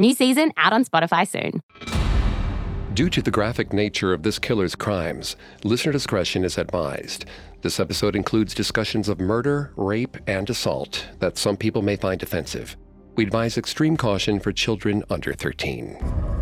New season out on Spotify soon. Due to the graphic nature of this killer's crimes, listener discretion is advised. This episode includes discussions of murder, rape, and assault that some people may find offensive. We advise extreme caution for children under 13.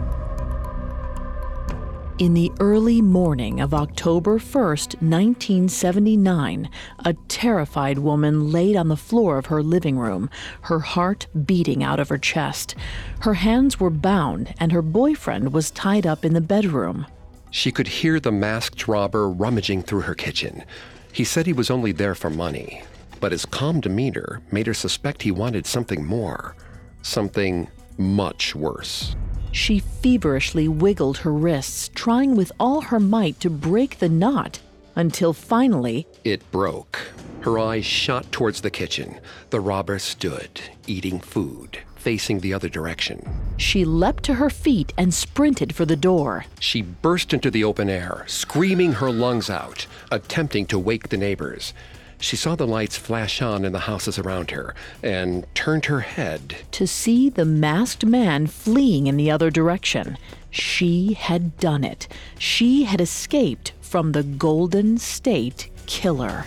In the early morning of October 1st, 1979, a terrified woman laid on the floor of her living room, her heart beating out of her chest. Her hands were bound, and her boyfriend was tied up in the bedroom. She could hear the masked robber rummaging through her kitchen. He said he was only there for money, but his calm demeanor made her suspect he wanted something more, something much worse. She feverishly wiggled her wrists, trying with all her might to break the knot, until finally it broke. Her eyes shot towards the kitchen. The robber stood, eating food, facing the other direction. She leapt to her feet and sprinted for the door. She burst into the open air, screaming her lungs out, attempting to wake the neighbors. She saw the lights flash on in the houses around her and turned her head to see the masked man fleeing in the other direction. She had done it. She had escaped from the Golden State Killer.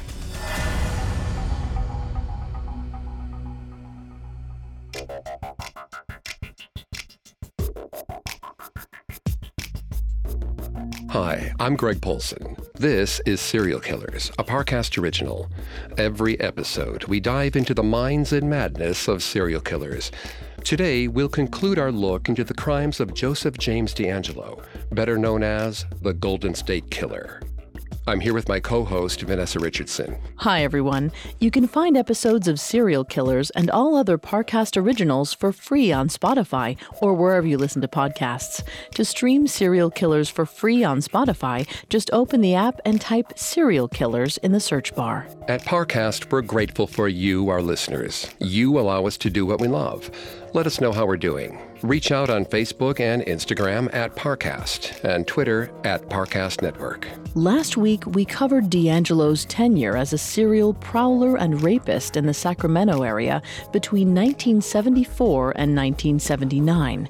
Hi, I'm Greg Polcyn. This is Serial Killers, a Parcast original. Every episode, we dive into the minds and madness of serial killers. Today, we'll conclude our look into the crimes of Joseph James DeAngelo, better known as the Golden State Killer. I'm here with my co host, Vanessa Richardson. Hi, everyone. You can find episodes of Serial Killers and all other Parcast originals for free on Spotify or wherever you listen to podcasts. To stream Serial Killers for free on Spotify, just open the app and type Serial Killers in the search bar. At Parcast, we're grateful for you, our listeners. You allow us to do what we love. Let us know how we're doing. Reach out on Facebook and Instagram at Parcast and Twitter at Parcast Network. Last week, we covered DeAngelo's tenure as a serial prowler and rapist in the Sacramento area between 1974 and 1979.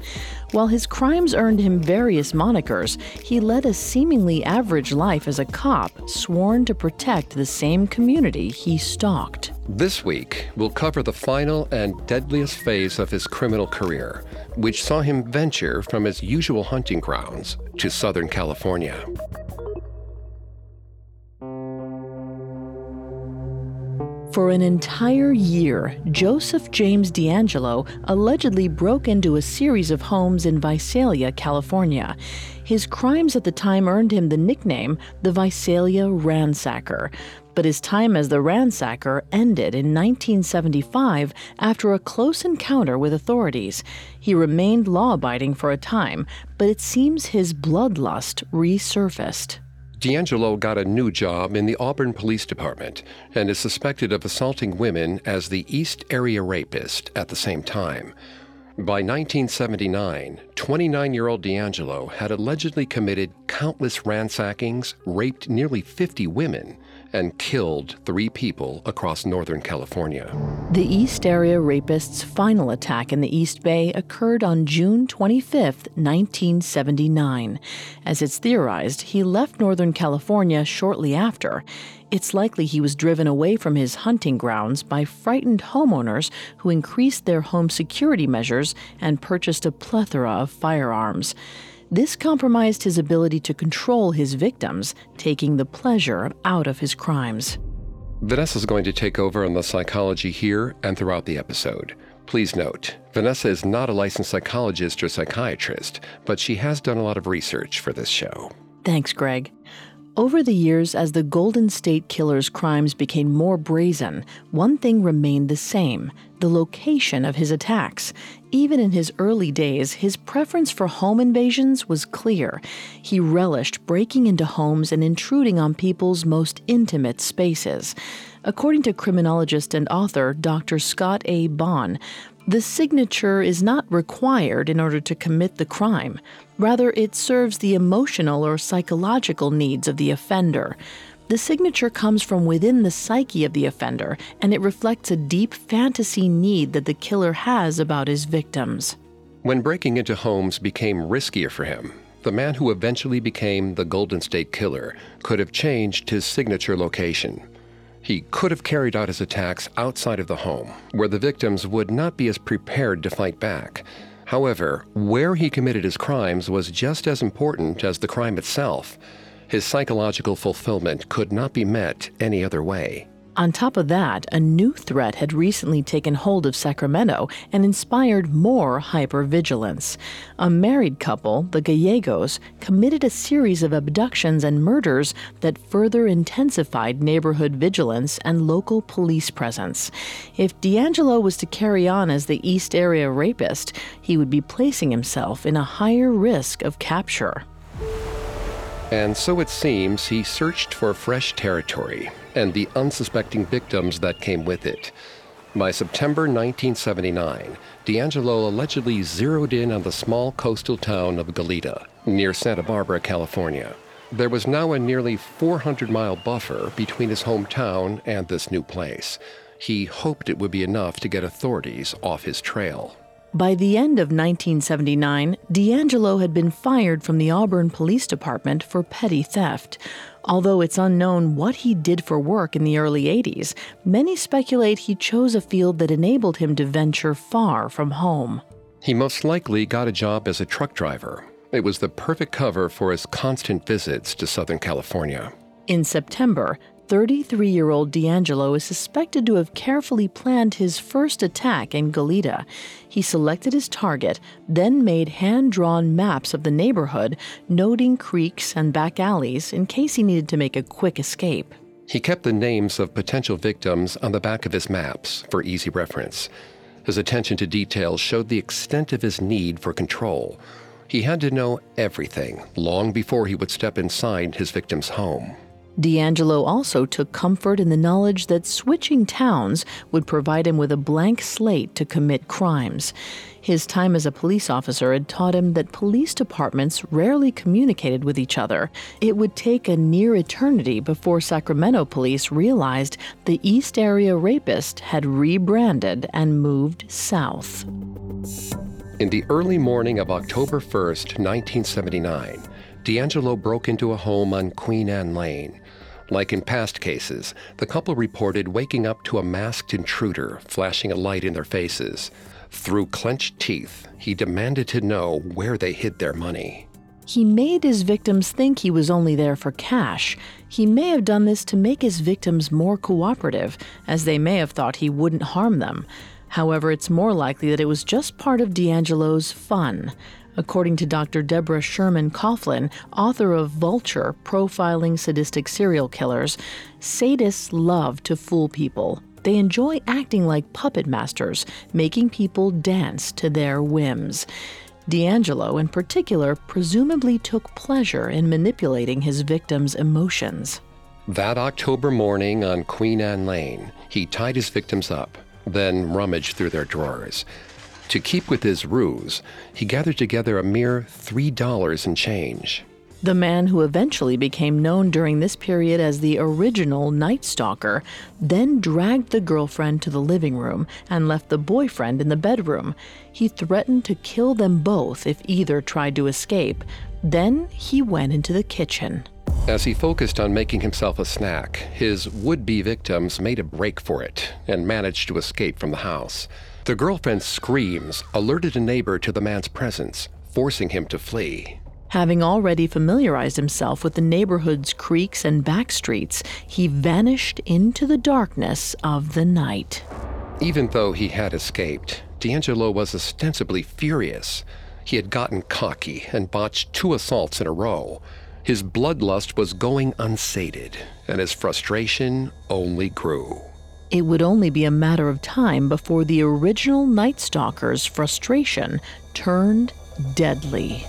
While his crimes earned him various monikers, he led a seemingly average life as a cop sworn to protect the same community he stalked. This week, we'll cover the final and deadliest phase of his criminal career, which saw him venture from his usual hunting grounds to Southern California. For an entire year, Joseph James DeAngelo allegedly broke into a series of homes in Visalia, California. His crimes at the time earned him the nickname the Visalia Ransacker. But his time as the ransacker ended in 1975 after a close encounter with authorities. He remained law abiding for a time, but it seems his bloodlust resurfaced. DeAngelo got a new job in the Auburn Police Department and is suspected of assaulting women as the East Area Rapist at the same time. By 1979, 29 year old DeAngelo had allegedly committed countless ransackings, raped nearly 50 women, and killed three people across Northern California. The East Area Rapist's final attack in the East Bay occurred on June 25, 1979. As it's theorized, he left Northern California shortly after. It's likely he was driven away from his hunting grounds by frightened homeowners who increased their home security measures and purchased a plethora of firearms. This compromised his ability to control his victims, taking the pleasure out of his crimes. Vanessa is going to take over on the psychology here and throughout the episode. Please note, Vanessa is not a licensed psychologist or psychiatrist, but she has done a lot of research for this show. Thanks, Greg. Over the years, as the Golden State Killer's crimes became more brazen, one thing remained the same the location of his attacks. Even in his early days, his preference for home invasions was clear. He relished breaking into homes and intruding on people's most intimate spaces. According to criminologist and author Dr. Scott A. Bonn, the signature is not required in order to commit the crime. Rather, it serves the emotional or psychological needs of the offender. The signature comes from within the psyche of the offender, and it reflects a deep fantasy need that the killer has about his victims. When breaking into homes became riskier for him, the man who eventually became the Golden State Killer could have changed his signature location. He could have carried out his attacks outside of the home, where the victims would not be as prepared to fight back. However, where he committed his crimes was just as important as the crime itself. His psychological fulfillment could not be met any other way. On top of that, a new threat had recently taken hold of Sacramento and inspired more hypervigilance. A married couple, the Gallegos, committed a series of abductions and murders that further intensified neighborhood vigilance and local police presence. If DeAngelo was to carry on as the East Area rapist, he would be placing himself in a higher risk of capture. And so it seems he searched for fresh territory and the unsuspecting victims that came with it. By September 1979, DeAngelo allegedly zeroed in on the small coastal town of Goleta, near Santa Barbara, California. There was now a nearly 400 mile buffer between his hometown and this new place. He hoped it would be enough to get authorities off his trail. By the end of 1979, DeAngelo had been fired from the Auburn Police Department for petty theft. Although it's unknown what he did for work in the early 80s, many speculate he chose a field that enabled him to venture far from home. He most likely got a job as a truck driver. It was the perfect cover for his constant visits to Southern California. In September, 33 year old DeAngelo is suspected to have carefully planned his first attack in Goleta. He selected his target, then made hand drawn maps of the neighborhood, noting creeks and back alleys in case he needed to make a quick escape. He kept the names of potential victims on the back of his maps for easy reference. His attention to detail showed the extent of his need for control. He had to know everything long before he would step inside his victim's home. DeAngelo also took comfort in the knowledge that switching towns would provide him with a blank slate to commit crimes. His time as a police officer had taught him that police departments rarely communicated with each other. It would take a near eternity before Sacramento police realized the East Area rapist had rebranded and moved south. In the early morning of October 1st, 1979, DeAngelo broke into a home on Queen Anne Lane. Like in past cases, the couple reported waking up to a masked intruder flashing a light in their faces. Through clenched teeth, he demanded to know where they hid their money. He made his victims think he was only there for cash. He may have done this to make his victims more cooperative, as they may have thought he wouldn't harm them. However, it's more likely that it was just part of DeAngelo's fun. According to Dr. Deborah Schurman Kauflin, author of Vulture Profiling Sadistic Serial Killers, sadists love to fool people. They enjoy acting like puppet masters, making people dance to their whims. DeAngelo, in particular, presumably took pleasure in manipulating his victims' emotions. That October morning on Queen Anne Lane, he tied his victims up, then rummaged through their drawers. To keep with his ruse, he gathered together a mere $3 in change. The man who eventually became known during this period as the original Night Stalker then dragged the girlfriend to the living room and left the boyfriend in the bedroom. He threatened to kill them both if either tried to escape. Then he went into the kitchen. As he focused on making himself a snack, his would be victims made a break for it and managed to escape from the house. The girlfriend's screams alerted a neighbor to the man's presence, forcing him to flee. Having already familiarized himself with the neighborhood's creeks and back streets, he vanished into the darkness of the night. Even though he had escaped, DeAngelo was ostensibly furious. He had gotten cocky and botched two assaults in a row. His bloodlust was going unsated, and his frustration only grew. It would only be a matter of time before the original Night Stalker's frustration turned deadly.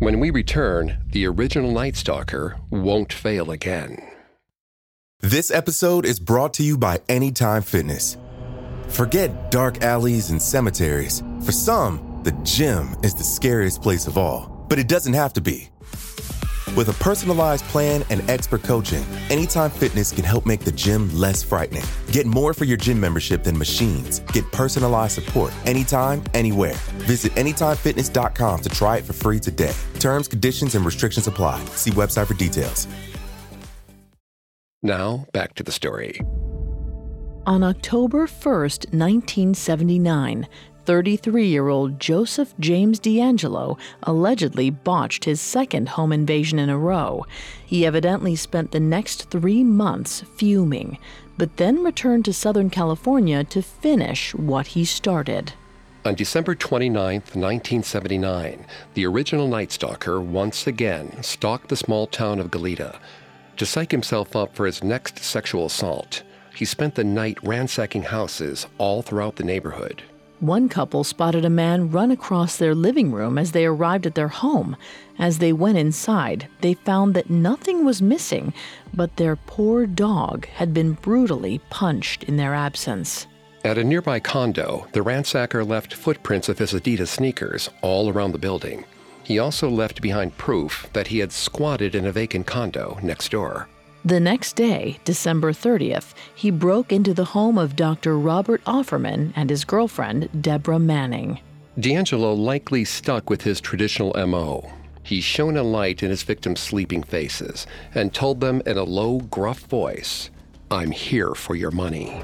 When we return, the original Night Stalker won't fail again. This episode is brought to you by Anytime Fitness. Forget dark alleys and cemeteries. For some, the gym is the scariest place of all, but it doesn't have to be. With a personalized plan and expert coaching, Anytime Fitness can help make the gym less frightening. Get more for your gym membership than machines. Get personalized support anytime, anywhere. Visit AnytimeFitness.com to try it for free today. Terms, conditions, and restrictions apply. See website for details. Now, back to the story. On October 1st, 1979, 33 year old Joseph James DeAngelo allegedly botched his second home invasion in a row. He evidently spent the next three months fuming, but then returned to Southern California to finish what he started. On December 29, 1979, the original Night Stalker once again stalked the small town of Goleta. To psych himself up for his next sexual assault, he spent the night ransacking houses all throughout the neighborhood. One couple spotted a man run across their living room as they arrived at their home. As they went inside, they found that nothing was missing, but their poor dog had been brutally punched in their absence. At a nearby condo, the ransacker left footprints of his Adidas sneakers all around the building. He also left behind proof that he had squatted in a vacant condo next door. The next day, December 30th, he broke into the home of Dr. Robert Offerman and his girlfriend, Deborah Manning. DeAngelo likely stuck with his traditional MO. He shone a light in his victims' sleeping faces and told them in a low, gruff voice, I'm here for your money.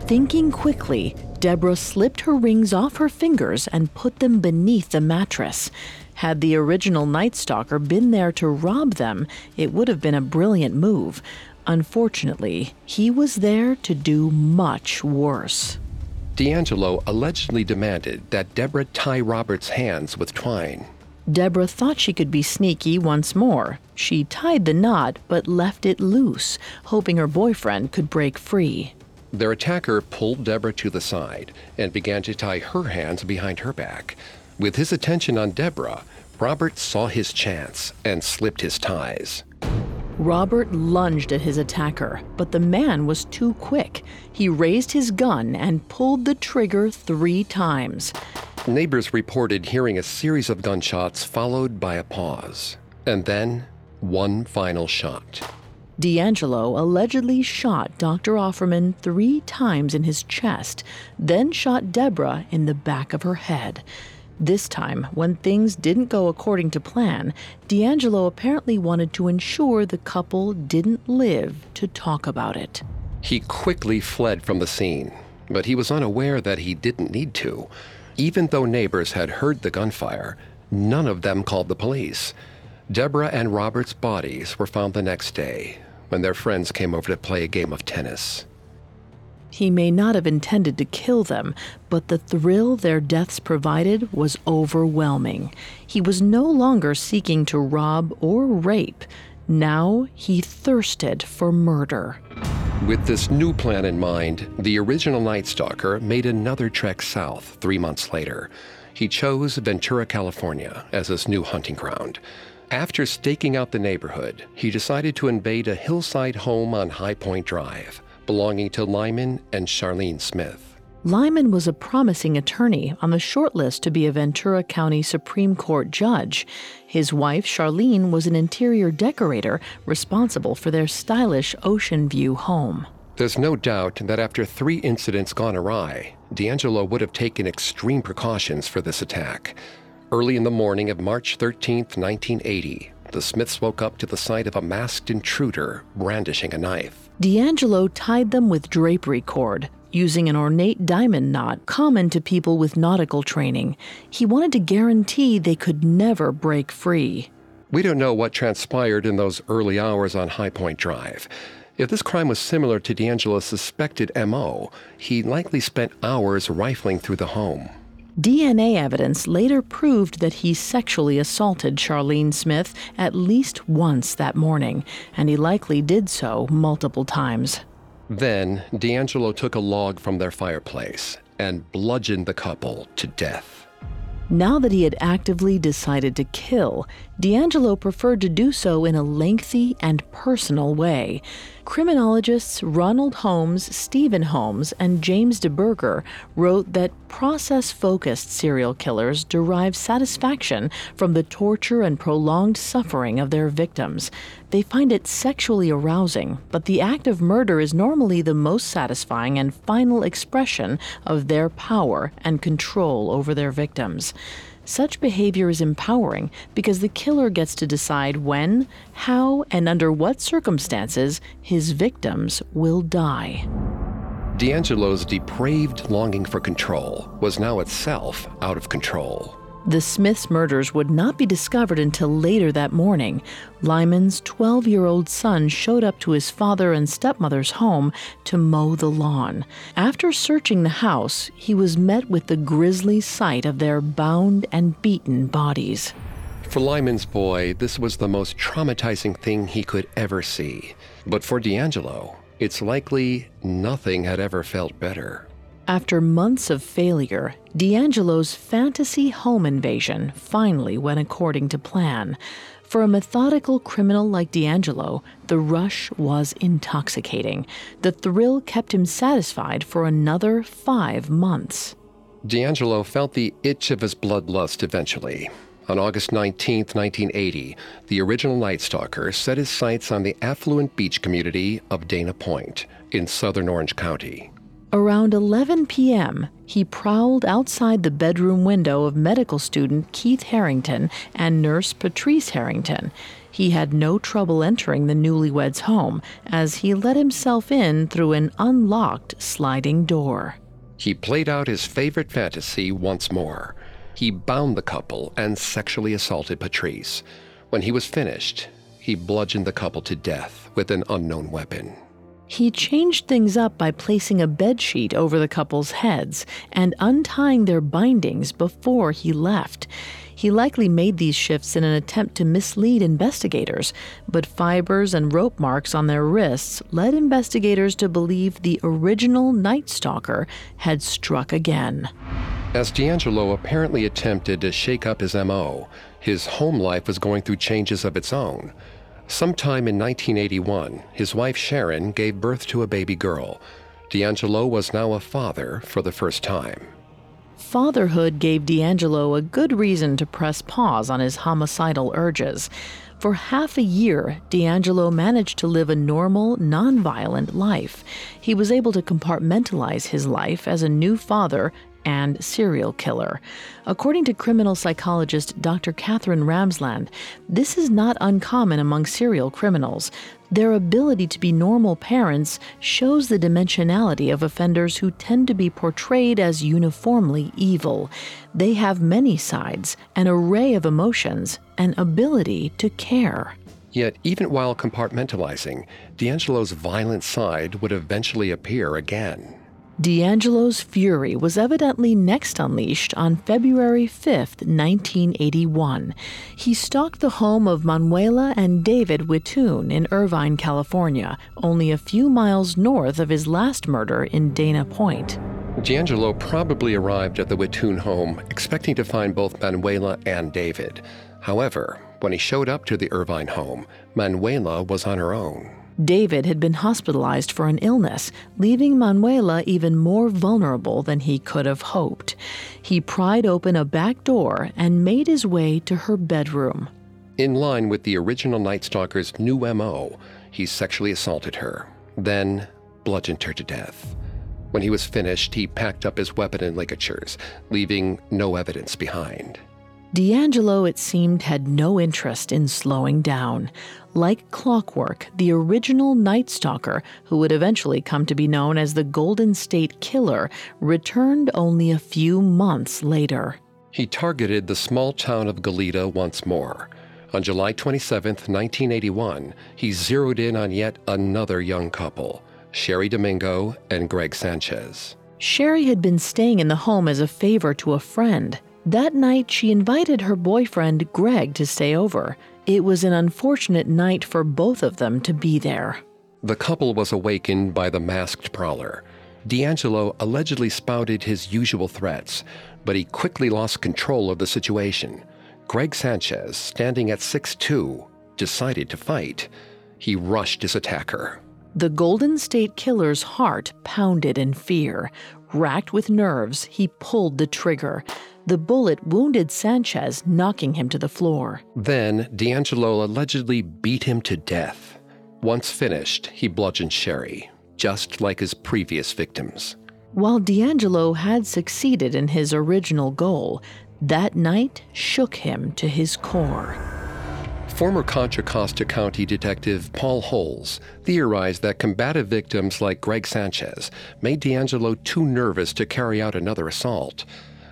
Thinking quickly, Deborah slipped her rings off her fingers and put them beneath the mattress. Had the original Night Stalker been there to rob them, it would have been a brilliant move. Unfortunately, he was there to do much worse. DeAngelo allegedly demanded that Deborah tie Robert's hands with twine. Deborah thought she could be sneaky once more. She tied the knot but left it loose, hoping her boyfriend could break free. Their attacker pulled Deborah to the side and began to tie her hands behind her back. With his attention on Deborah, Robert saw his chance and slipped his ties. Robert lunged at his attacker, but the man was too quick. He raised his gun and pulled the trigger three times. Neighbors reported hearing a series of gunshots followed by a pause, and then one final shot. DeAngelo allegedly shot Dr. Offerman three times in his chest, then shot Deborah in the back of her head. This time, when things didn't go according to plan, DeAngelo apparently wanted to ensure the couple didn't live to talk about it. He quickly fled from the scene, but he was unaware that he didn't need to. Even though neighbors had heard the gunfire, none of them called the police. Deborah and Robert's bodies were found the next day when their friends came over to play a game of tennis. He may not have intended to kill them, but the thrill their deaths provided was overwhelming. He was no longer seeking to rob or rape. Now he thirsted for murder. With this new plan in mind, the original Night Stalker made another trek south three months later. He chose Ventura, California as his new hunting ground. After staking out the neighborhood, he decided to invade a hillside home on High Point Drive, belonging to Lyman and Charlene Smith. Lyman was a promising attorney on the short list to be a Ventura County Supreme Court judge. His wife, Charlene, was an interior decorator responsible for their stylish Ocean View home. There's no doubt that after three incidents gone awry, DeAngelo would have taken extreme precautions for this attack. Early in the morning of March 13, 1980, the Smiths woke up to the sight of a masked intruder brandishing a knife. DeAngelo tied them with drapery cord, using an ornate diamond knot common to people with nautical training. He wanted to guarantee they could never break free. We don't know what transpired in those early hours on High Point Drive. If this crime was similar to DeAngelo's suspected MO, he likely spent hours rifling through the home. DNA evidence later proved that he sexually assaulted Charlene Smith at least once that morning, and he likely did so multiple times. Then, DeAngelo took a log from their fireplace and bludgeoned the couple to death. Now that he had actively decided to kill, DeAngelo preferred to do so in a lengthy and personal way. Criminologists Ronald Holmes, Stephen Holmes, and James DeBurger wrote that process focused serial killers derive satisfaction from the torture and prolonged suffering of their victims. They find it sexually arousing, but the act of murder is normally the most satisfying and final expression of their power and control over their victims. Such behavior is empowering because the killer gets to decide when, how, and under what circumstances his victims will die. DeAngelo's depraved longing for control was now itself out of control. The Smiths murders would not be discovered until later that morning. Lyman's 12 year old son showed up to his father and stepmother's home to mow the lawn. After searching the house, he was met with the grisly sight of their bound and beaten bodies. For Lyman's boy, this was the most traumatizing thing he could ever see. But for DeAngelo, it's likely nothing had ever felt better. After months of failure, DeAngelo's fantasy home invasion finally went according to plan. For a methodical criminal like DeAngelo, the rush was intoxicating. The thrill kept him satisfied for another five months. DeAngelo felt the itch of his bloodlust eventually. On August 19, 1980, the original Night Stalker set his sights on the affluent beach community of Dana Point in southern Orange County. Around 11 p.m., he prowled outside the bedroom window of medical student Keith Harrington and nurse Patrice Harrington. He had no trouble entering the newlyweds' home as he let himself in through an unlocked sliding door. He played out his favorite fantasy once more. He bound the couple and sexually assaulted Patrice. When he was finished, he bludgeoned the couple to death with an unknown weapon. He changed things up by placing a bedsheet over the couple's heads and untying their bindings before he left. He likely made these shifts in an attempt to mislead investigators, but fibers and rope marks on their wrists led investigators to believe the original Night Stalker had struck again. As DeAngelo apparently attempted to shake up his MO, his home life was going through changes of its own. Sometime in 1981, his wife Sharon gave birth to a baby girl. DeAngelo was now a father for the first time. Fatherhood gave DeAngelo a good reason to press pause on his homicidal urges. For half a year, DeAngelo managed to live a normal, nonviolent life. He was able to compartmentalize his life as a new father and serial killer. According to criminal psychologist Dr. Katherine Ramsland, this is not uncommon among serial criminals. Their ability to be normal parents shows the dimensionality of offenders who tend to be portrayed as uniformly evil. They have many sides, an array of emotions, an ability to care. Yet, even while compartmentalizing, DeAngelo's violent side would eventually appear again. DeAngelo's fury was evidently next unleashed on February 5, 1981. He stalked the home of Manuela and David Witthuhn in Irvine, California, only a few miles north of his last murder in Dana Point. DeAngelo probably arrived at the Witthuhn home expecting to find both Manuela and David. However, when he showed up to the Irvine home, Manuela was on her own. David had been hospitalized for an illness, leaving Manuela even more vulnerable than he could have hoped. He pried open a back door and made his way to her bedroom. In line with the original Night Stalker's new MO, he sexually assaulted her, then bludgeoned her to death. When he was finished, he packed up his weapon and ligatures, leaving no evidence behind. DeAngelo, it seemed, had no interest in slowing down. Like clockwork, the original Night Stalker, who would eventually come to be known as the Golden State Killer, returned only a few months later. He targeted the small town of Goleta once more. On July 27, 1981, he zeroed in on yet another young couple, Cheri Domingo and Greg Sanchez. Cheri had been staying in the home as a favor to a friend. That night, she invited her boyfriend, Greg, to stay over. It was an unfortunate night for both of them to be there. The couple was awakened by the masked prowler. DeAngelo allegedly spouted his usual threats, but he quickly lost control of the situation. Greg Sanchez, standing at 6'2, decided to fight. He rushed his attacker. The Golden State Killer's heart pounded in fear. Racked with nerves, he pulled the trigger. The bullet wounded Sanchez, knocking him to the floor. Then DeAngelo allegedly beat him to death. Once finished, he bludgeoned Cheri, just like his previous victims. While DeAngelo had succeeded in his original goal, that night shook him to his core. Former Contra Costa County Detective Paul Holes theorized that combative victims like Greg Sanchez made DeAngelo too nervous to carry out another assault.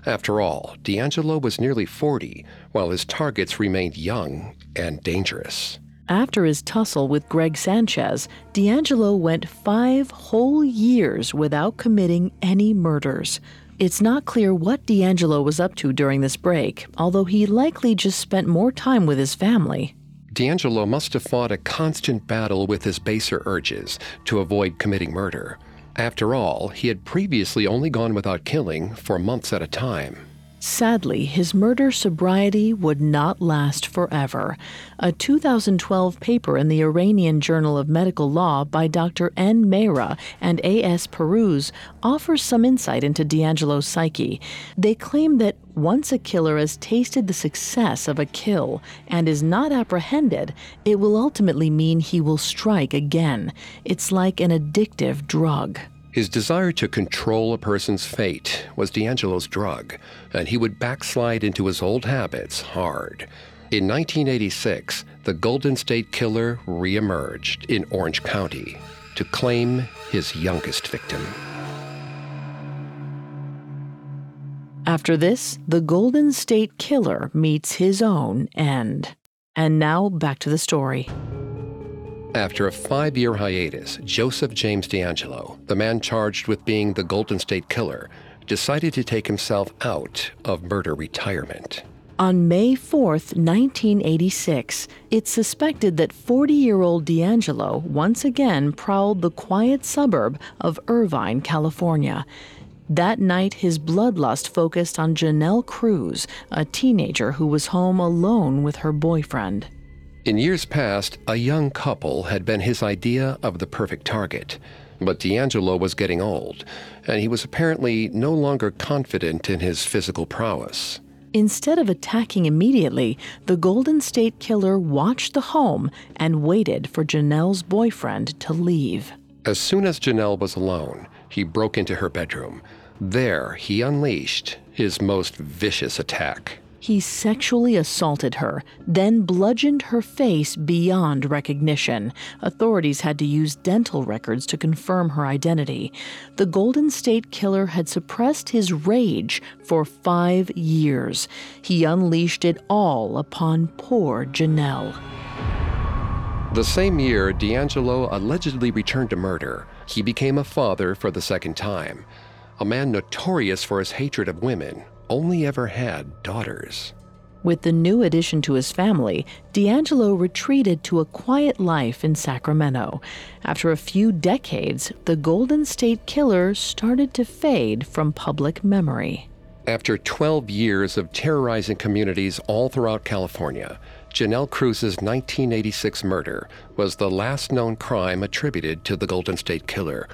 After all, DeAngelo was nearly 40, while his targets remained young and dangerous. After his tussle with Greg Sanchez, DeAngelo went five whole years without committing any murders. It's not clear what DeAngelo was up to during this break, although he likely just spent more time with his family. DeAngelo must have fought a constant battle with his baser urges to avoid committing murder. After all, he had previously only gone without killing for months at a time. Sadly, his murder sobriety would not last forever. A 2012 paper in the Iranian Journal of Medical Law by Dr. N. Mehra and A.S. Peruz offers some insight into DeAngelo's psyche. They claim that once a killer has tasted the success of a kill and is not apprehended, it will ultimately mean he will strike again. It's like an addictive drug. His desire to control a person's fate was DeAngelo's drug, and he would backslide into his old habits hard. In 1986, the Golden State Killer reemerged in Orange County to claim his youngest victim. After this, the Golden State Killer meets his own end. And now back to the story. After a five year hiatus, Joseph James DeAngelo, the man charged with being the Golden State Killer, decided to take himself out of murder retirement. On May 4th, 1986, it's suspected that 40 year old DeAngelo once again prowled the quiet suburb of Irvine, California. That night, his bloodlust focused on Janelle Cruz, a teenager who was home alone with her boyfriend. In years past, a young couple had been his idea of the perfect target. But DeAngelo was getting old, and he was apparently no longer confident in his physical prowess. Instead of attacking immediately, the Golden State Killer watched the home and waited for Janelle's boyfriend to leave. As soon as Janelle was alone, he broke into her bedroom. There, he unleashed his most vicious attack. He sexually assaulted her, then bludgeoned her face beyond recognition. Authorities had to use dental records to confirm her identity. The Golden State Killer had suppressed his rage for five years. He unleashed it all upon poor Janelle. The same year, DeAngelo allegedly returned to murder. He became a father for the second time. A man notorious for his hatred of women, only ever had daughters. With the new addition to his family, DeAngelo retreated to a quiet life in Sacramento. After a few decades, the Golden State Killer started to fade from public memory. After 12 years of terrorizing communities all throughout California, Janelle Cruz's 1986 murder was the last known crime attributed to the Golden State Killer.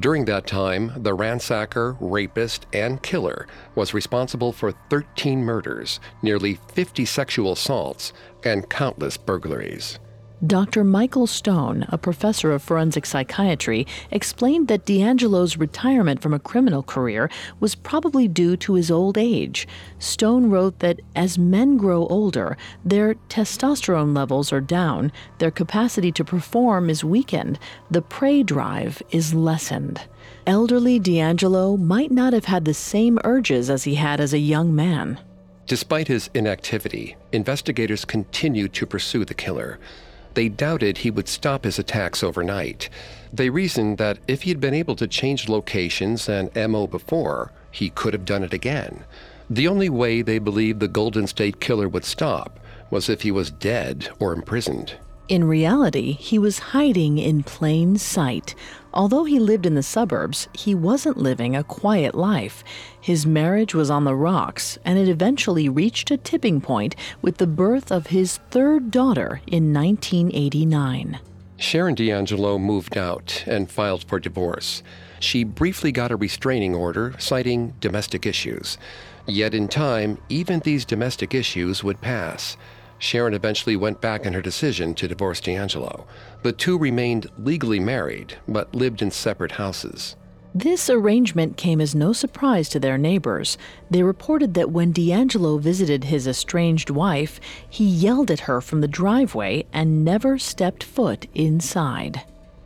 During that time, the ransacker, rapist, and killer was responsible for 13 murders, nearly 50 sexual assaults, and countless burglaries. Dr. Michael Stone, a professor of forensic psychiatry, explained that DeAngelo's retirement from a criminal career was probably due to his old age. Stone wrote that as men grow older, their testosterone levels are down, their capacity to perform is weakened, the prey drive is lessened. Elderly DeAngelo might not have had the same urges as he had as a young man. Despite his inactivity, investigators continued to pursue the killer. They doubted he would stop his attacks overnight. They reasoned that if he'd been able to change locations and MO before, he could have done it again. The only way they believed the Golden State Killer would stop was if he was dead or imprisoned. In reality, he was hiding in plain sight. Although he lived in the suburbs, he wasn't living a quiet life. His marriage was on the rocks, and it eventually reached a tipping point with the birth of his third daughter in 1989. Sharon DeAngelo moved out and filed for divorce. She briefly got a restraining order citing domestic issues. Yet in time, even these domestic issues would pass. Sharon eventually went back on her decision to divorce DeAngelo. The two remained legally married, but lived in separate houses. This arrangement came as no surprise to their neighbors. They reported that when DeAngelo visited his estranged wife, he yelled at her from the driveway and never stepped foot inside.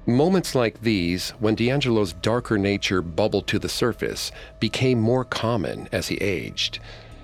Moments like these, when DeAngelo's darker nature bubbled to the surface, became more common as he aged.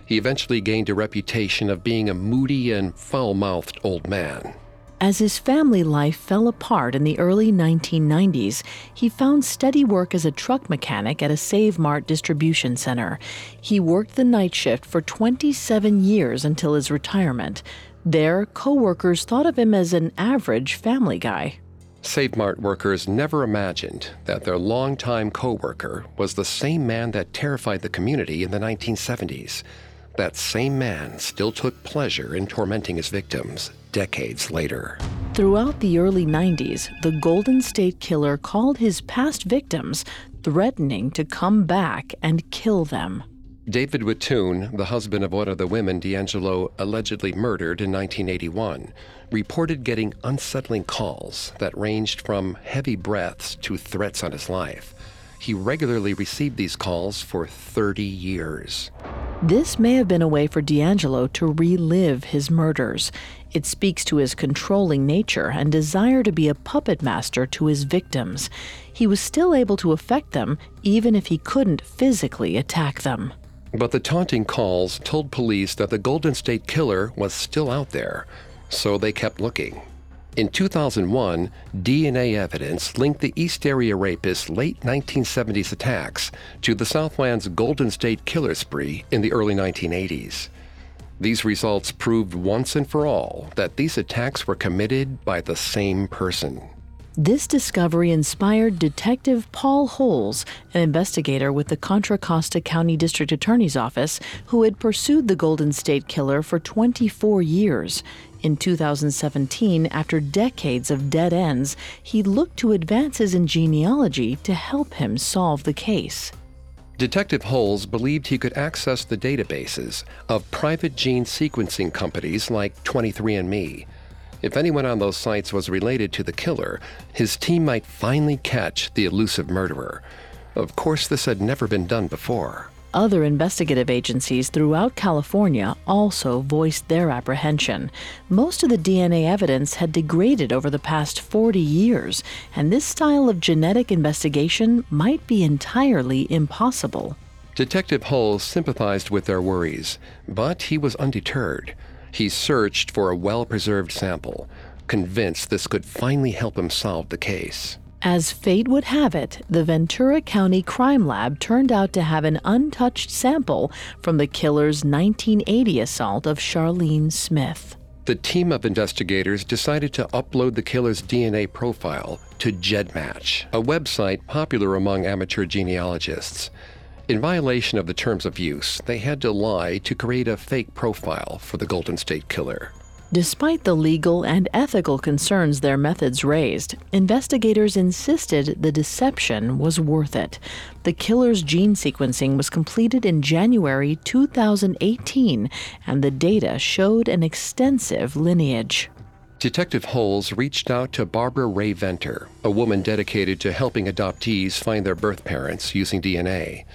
He eventually gained a reputation of being a moody and foul mouthed old man. As his family life fell apart in the early 1990s, he found steady work as a truck mechanic at a Save Mart distribution center. He worked the night shift for 27 years until his retirement. There, coworkers thought of him as an average family guy. Save Mart workers never imagined that their longtime coworker was the same man that terrified the community in the 1970s. That same man still took pleasure in tormenting his victims decades later. Throughout the early 90s, the Golden State Killer called his past victims, threatening to come back and kill them. David Witthuhn, the husband of one of the women DeAngelo allegedly murdered in 1981, reported getting unsettling calls that ranged from heavy breaths to threats on his life. He regularly received these calls for 30 years. This may have been a way for DeAngelo to relive his murders. It speaks to his controlling nature and desire to be a puppet master to his victims. He was still able to affect them even if he couldn't physically attack them. But the taunting calls told police that the Golden State Killer was still out there, so they kept looking. In 2001, DNA evidence linked the East Area Rapist's late 1970s attacks to the Southland's Golden State killer spree in the early 1980s. These results proved once and for all that these attacks were committed by the same person. This discovery inspired Detective Paul Holes, an investigator with the Contra Costa County District Attorney's Office, who had pursued the Golden State Killer for 24 years. In 2017, after decades of dead ends, he looked to advances in genealogy to help him solve the case. Detective Holes believed he could access the databases of private gene sequencing companies like 23andMe if anyone on those sites was related to the killer, his team might finally catch the elusive murderer. Of course, this had never been done before. Other investigative agencies throughout California also voiced their apprehension. Most of the DNA evidence had degraded over the past 40 years, and this style of genetic investigation might be entirely impossible. Detective Holes sympathized with their worries, but he was undeterred. He searched for a well preserved sample, convinced this could finally help him solve the case. As fate would have it, the Ventura County Crime Lab turned out to have an untouched sample from the killer's 1980 assault of Charlene Smith. The team of investigators decided to upload the killer's DNA profile to GEDmatch, a website popular among amateur genealogists. In violation of the terms of use, they had to lie to create a fake profile for the Golden State Killer. Despite the legal and ethical concerns their methods raised, investigators insisted the deception was worth it. The killer's gene sequencing was completed in January 2018, and the data showed an extensive lineage. Detective Holes reached out to Barbara Rae-Venter, a woman dedicated to helping adoptees find their birth parents using DNA.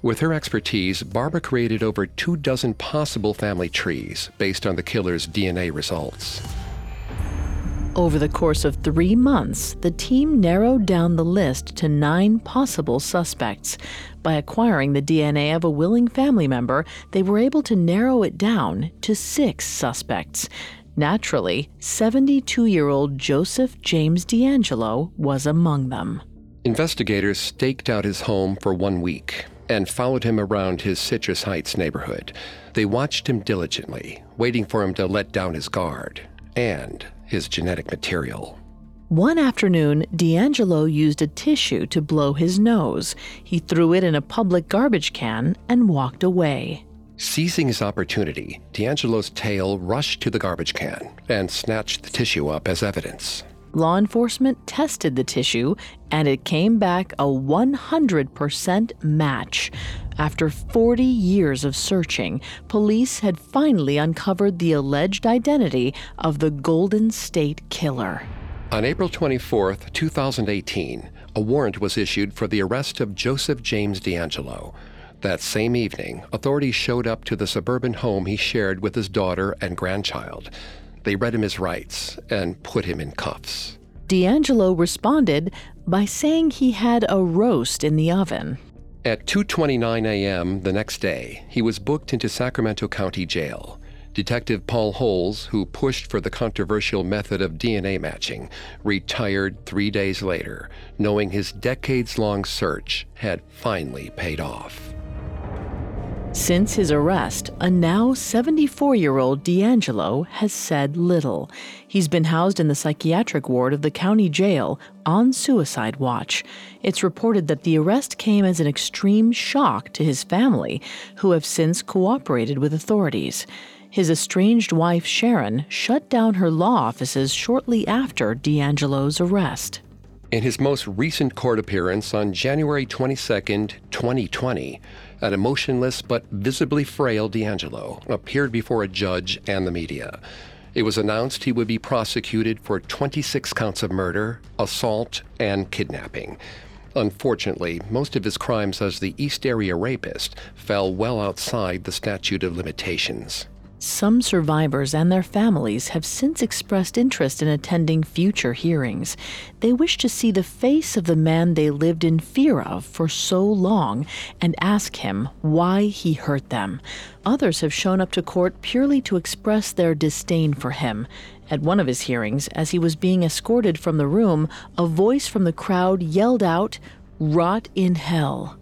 With her expertise, Barbara created over two dozen possible family trees based on the killer's DNA results. Over the course of three months, the team narrowed down the list to nine possible suspects. By acquiring the DNA of a willing family member, they were able to narrow it down to six suspects. Naturally, 72 year old Joseph James DeAngelo was among them. Investigators staked out his home for one week and followed him around his Citrus Heights neighborhood. They watched him diligently, waiting for him to let down his guard and his genetic material. One afternoon, DeAngelo used a tissue to blow his nose. He threw it in a public garbage can and walked away. Seizing his opportunity, DeAngelo's tail rushed to the garbage can and snatched the tissue up as evidence. Law enforcement tested the tissue and it came back a 100% match. After 40 years of searching, police had finally uncovered the alleged identity of the Golden State Killer. On April 24, 2018, a warrant was issued for the arrest of Joseph James DeAngelo. That same evening, authorities showed up to the suburban home he shared with his daughter and grandchild. They read him his rights and put him in cuffs. DeAngelo responded by saying he had a roast in the oven. At 2:29 a.m. the next day, he was booked into Sacramento County Jail. Detective Paul Holes, who pushed for the controversial method of DNA matching, retired 3 days later, knowing his decades-long search had finally paid off. Since his arrest, a now 74 year old DeAngelo has said little. He's been housed in the psychiatric ward of the county jail on suicide watch. It's reported that the arrest came as an extreme shock to his family, who have since cooperated with authorities. His estranged wife, Sharon, shut down her law offices shortly after DeAngelo's arrest. In his most recent court appearance on January 22, 2020, an emotionless but visibly frail DeAngelo appeared before a judge and the media. It was announced he would be prosecuted for 26 counts of murder, assault, and kidnapping. Unfortunately, most of his crimes as the East Area rapist fell well outside the statute of limitations. Some survivors and their families have since expressed interest in attending future hearings. They wish to see the face of the man they lived in fear of for so long and ask him why he hurt them. Others have shown up to court purely to express their disdain for him. At one of his hearings, as he was being escorted from the room, a voice from the crowd yelled out, Rot in hell.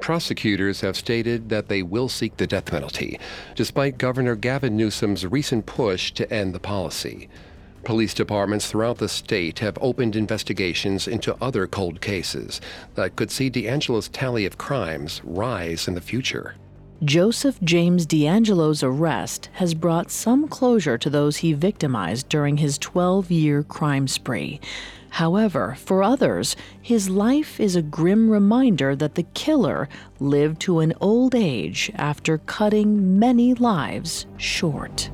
Prosecutors have stated that they will seek the death penalty, despite Governor Gavin Newsom's recent push to end the policy. Police departments throughout the state have opened investigations into other cold cases that could see DeAngelo's tally of crimes rise in the future. Joseph James DeAngelo's arrest has brought some closure to those he victimized during his 12 year crime spree. However, for others, his life is a grim reminder that the killer lived to an old age after cutting many lives short.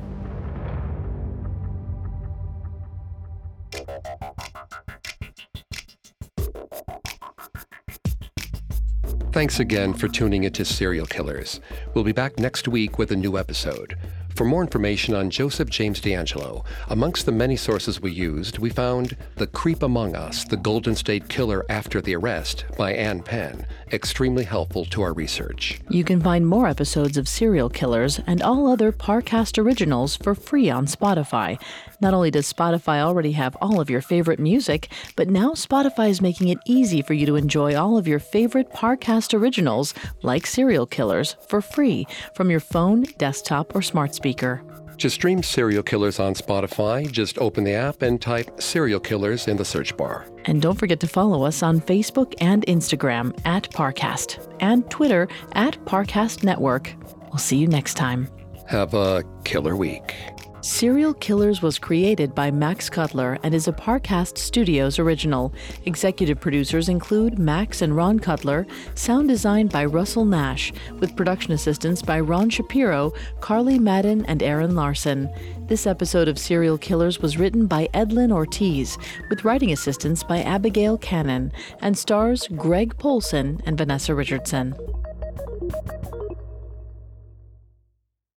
Thanks again for tuning into Serial Killers. We'll be back next week with a new episode. For more information on Joseph James DeAngelo, amongst the many sources we used, we found The Creep Among Us, The Golden State Killer After the Arrest by Ann Penn, extremely helpful to our research. You can find more episodes of Serial Killers and all other Parcast originals for free on Spotify. Not only does Spotify already have all of your favorite music, but now Spotify is making it easy for you to enjoy all of your favorite Parcast originals, like Serial Killers, for free from your phone, desktop, or smart speaker. To stream Serial Killers on Spotify, just open the app and type Serial Killers in the search bar. And don't forget to follow us on Facebook and Instagram at Parcast and Twitter at Parcast Network. We'll see you next time. Have a killer week. Serial Killers was created by Max Cutler and is a Parcast Studios original. Executive producers include Max and Ron Cutler, sound designed by Russell Nash, with production assistance by Ron Shapiro, Carly Madden, and Aaron Larson. This episode of Serial Killers was written by Edlin Ortiz, with writing assistance by Abigail Cannon, and stars Greg Polcyn and Vanessa Richardson.